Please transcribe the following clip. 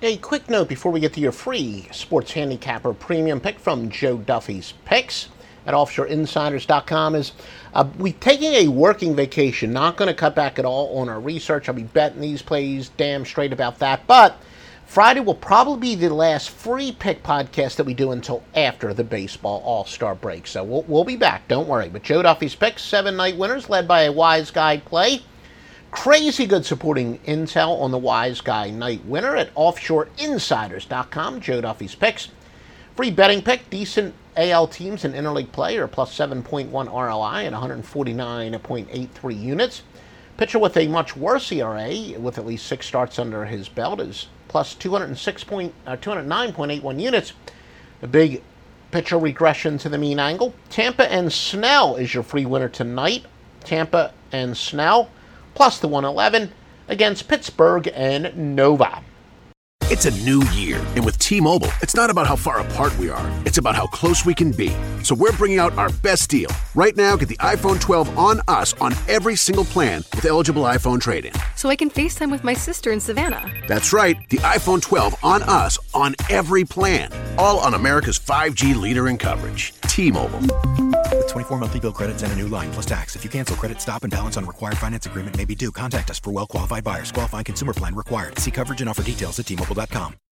A quick note before we get to your free sports handicapper premium pick from Joe Duffy's Picks at offshoreinsiders.com is uh, we taking a working vacation, not going to cut back at all on our research. I'll be betting these plays damn straight about that. But Friday will probably be the last free pick podcast that we do until after the baseball All Star break. So we'll, we'll be back, don't worry. But Joe Duffy's picks, seven night winners led by a wise guy play. Crazy good supporting intel on the Wise Guy Night winner at offshoreinsiders.com. Joe Duffy's picks. Free betting pick, decent AL teams in interleague play plus 7.1 ROI and 149.83 units. Pitcher with a much worse ERA, with at least six starts under his belt, is plus 206 point, uh, 209.81 units. A big pitcher regression to the mean angle. Tampa and Snell is your free winner tonight. Tampa and Snell plus the 111 against Pittsburgh and Nova. It's a new year, and with T Mobile, it's not about how far apart we are, it's about how close we can be. So we're bringing out our best deal. Right now, get the iPhone 12 on us on every single plan with eligible iPhone trade in. So I can FaceTime with my sister in Savannah. That's right, the iPhone 12 on us on every plan. All on America's 5G leader in coverage. T Mobile. With 24 monthly bill credits and a new line plus tax. If you cancel credit, stop and balance on required finance agreement may be due. Contact us for well qualified buyers. Qualifying consumer plan required. See coverage and offer details at tmobile.com.